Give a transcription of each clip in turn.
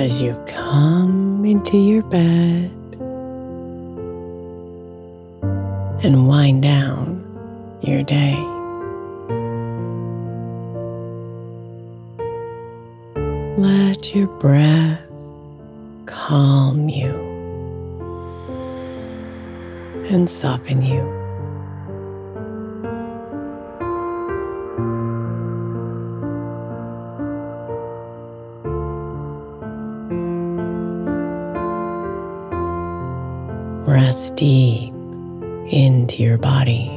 As you come into your bed and wind down your day. Let your breath calm you and soften you. Deep into your body,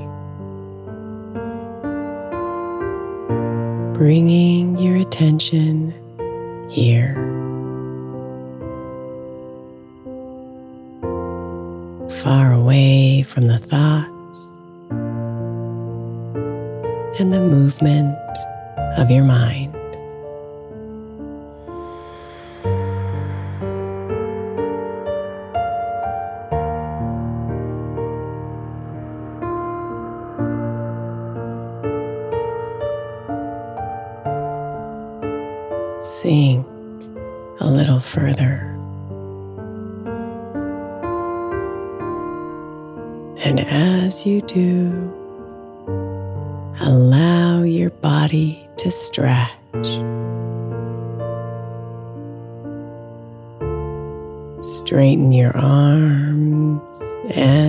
bringing your attention here. Far away from the thoughts and the movement of your mind.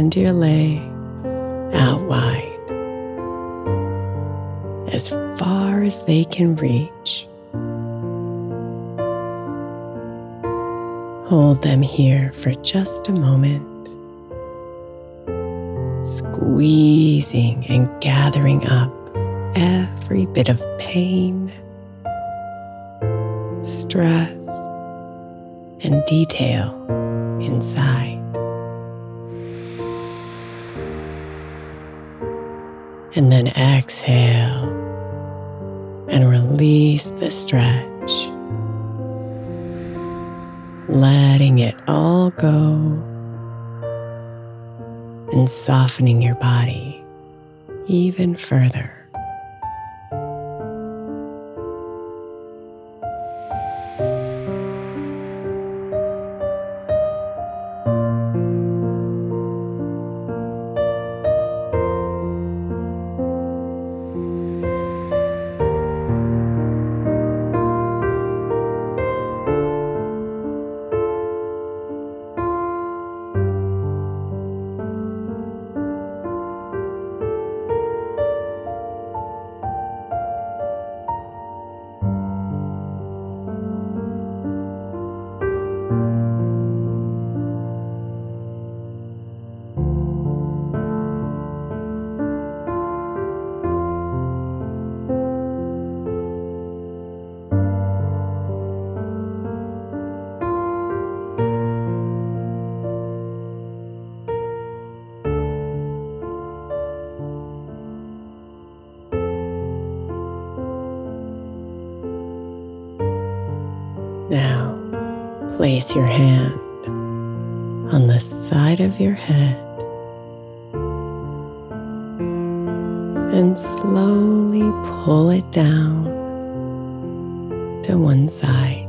And your legs out wide as far as they can reach. Hold them here for just a moment, squeezing and gathering up every bit of pain, stress, and detail inside. And then exhale and release the stretch. letting it all go and softening your body even further. Now, place your hand on the side of your head and slowly pull it down to one side,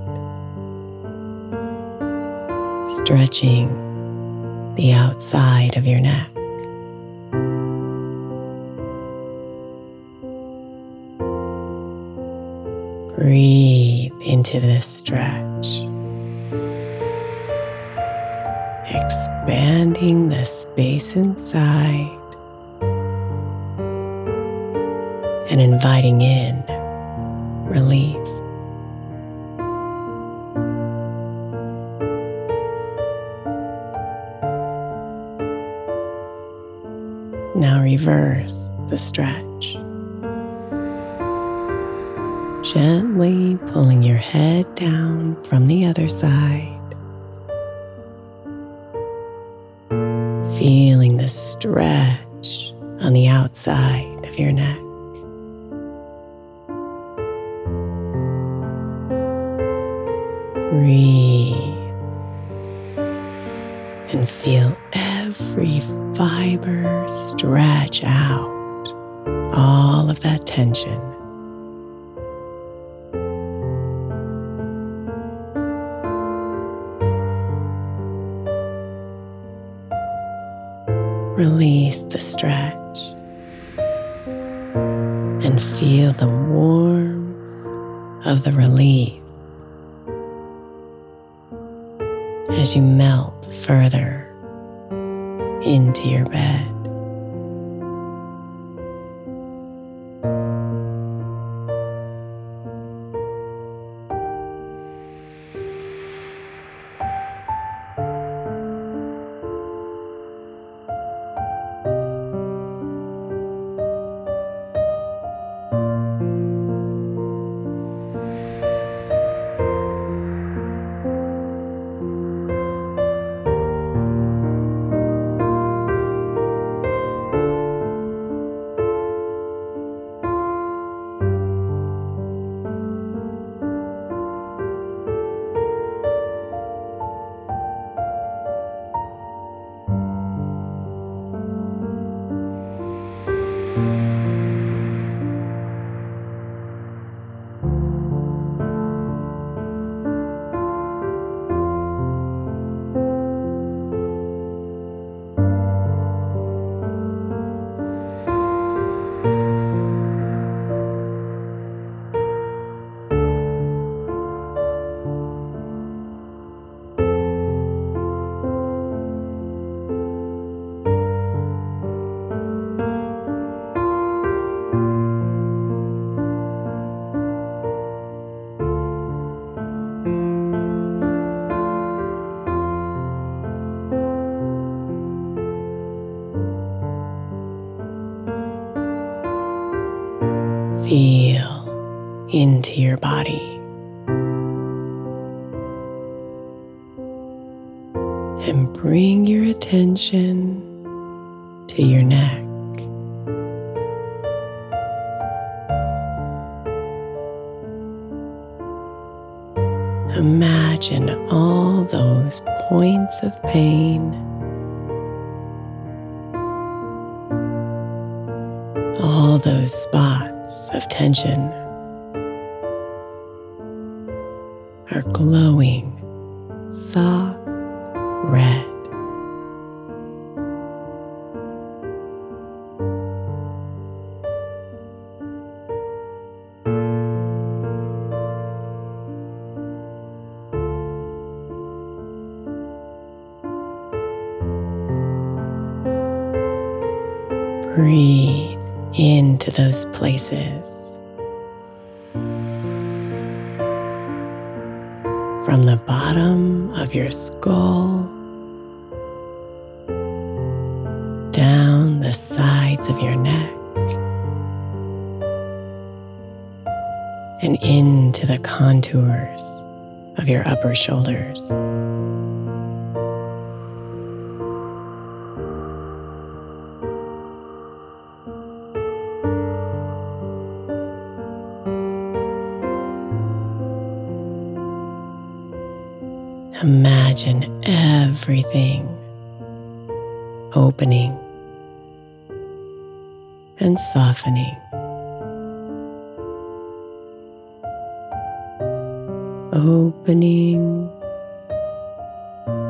stretching the outside of your neck. Now reverse the stretch. Gently pulling your head down from the other side. Feeling the stretch on the outside of your neck. Breathe and feel every fiber tension. Release the stretch and feel the warmth of the relief as you melt further into your bed. Feel into your body. And bring your attention to your neck. Imagine all those points of pain, all those spots of tension are glowing soft red. Breathe into those places. From the bottom of your skull down the sides of your neck and into the contours of your upper shoulders. Imagine everything opening and softening. Opening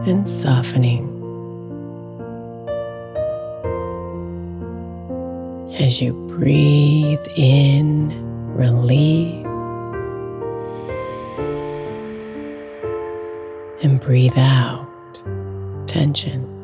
and softening. As you breathe in relief and breathe out tension.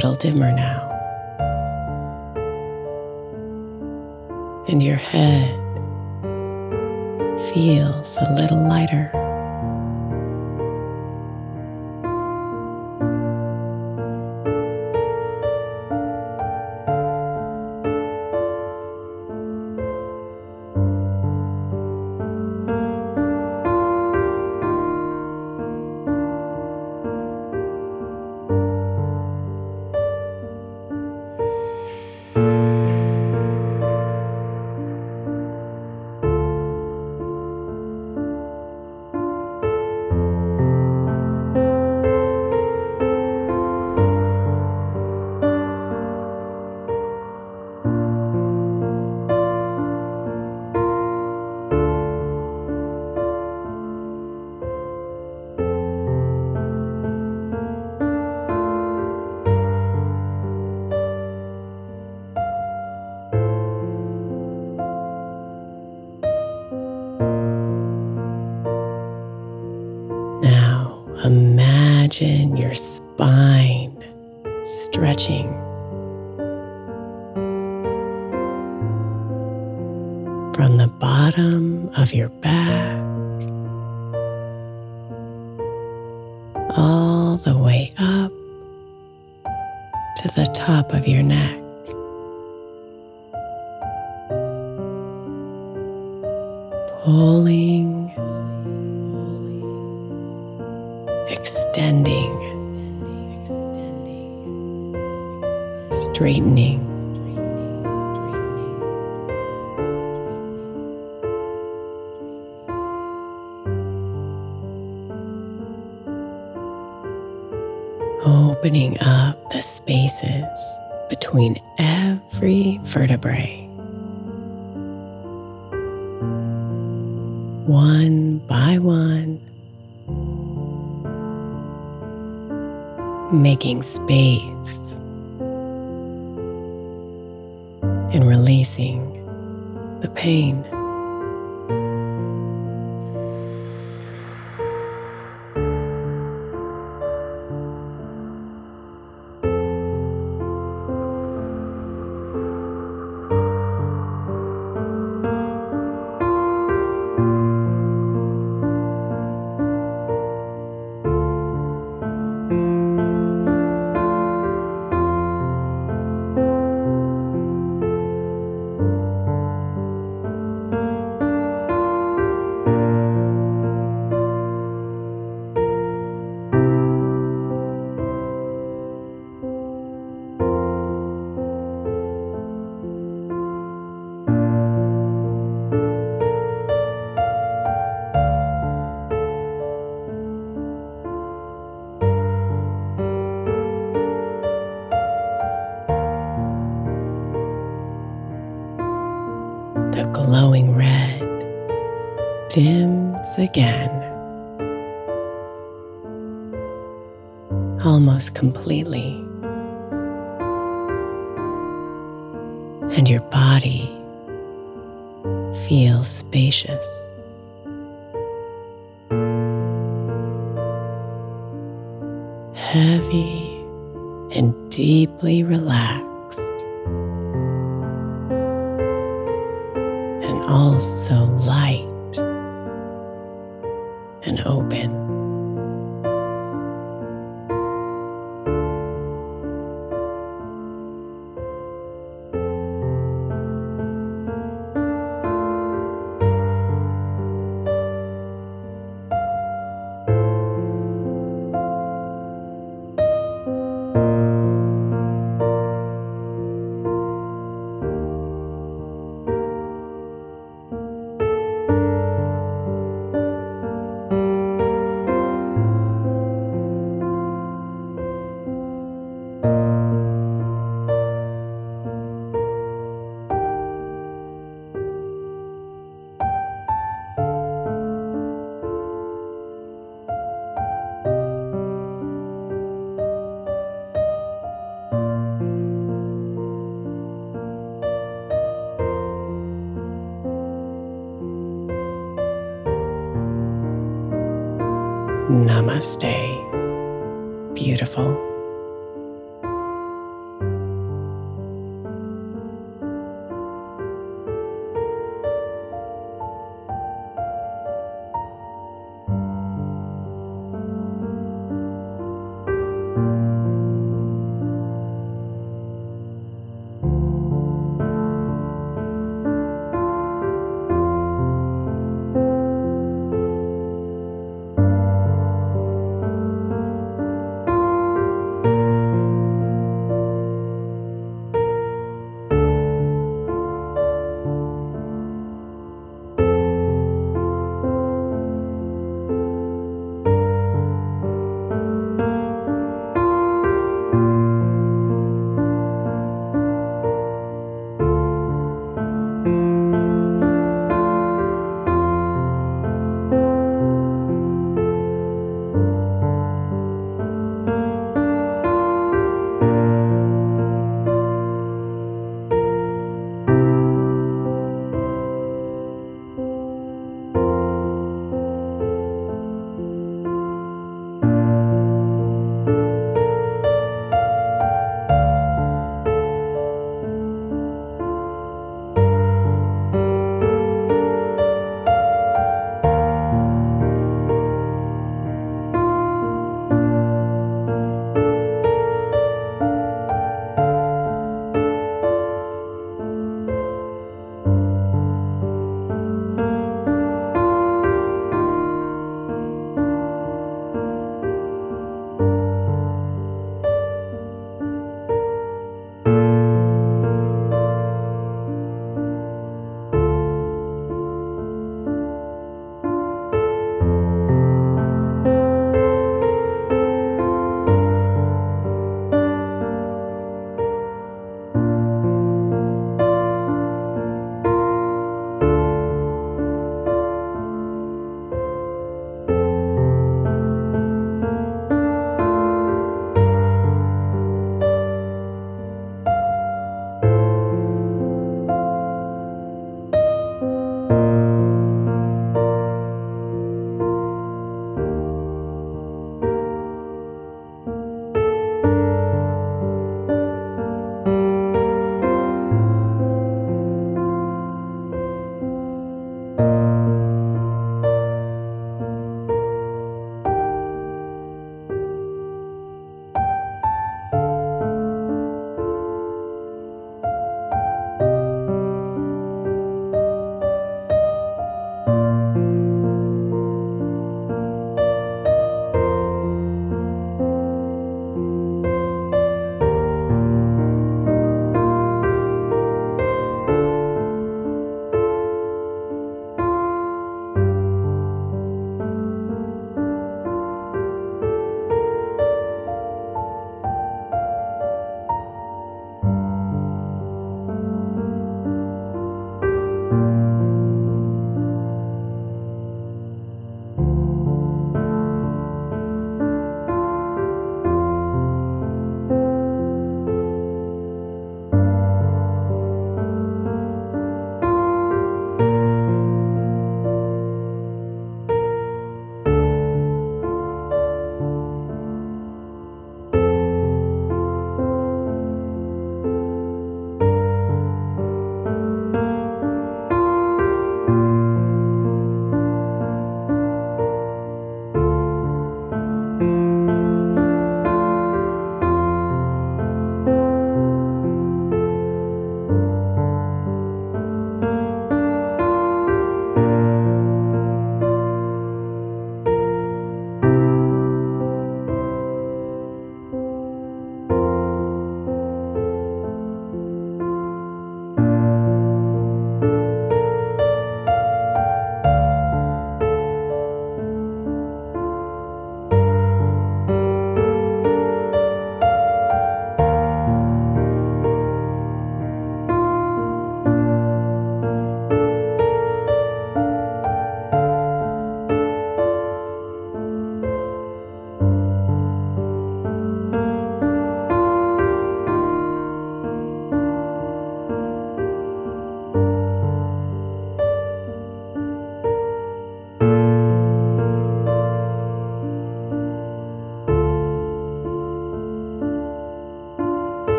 Little dimmer now. And your head feels a little lighter. Imagine your spine stretching. From the bottom of your back opening up the spaces between every vertebrae. One by one, making space and releasing the pain. Again, almost completely, and your body feels spacious. Heavy and deeply relaxed. and also light open. Namaste, beautiful.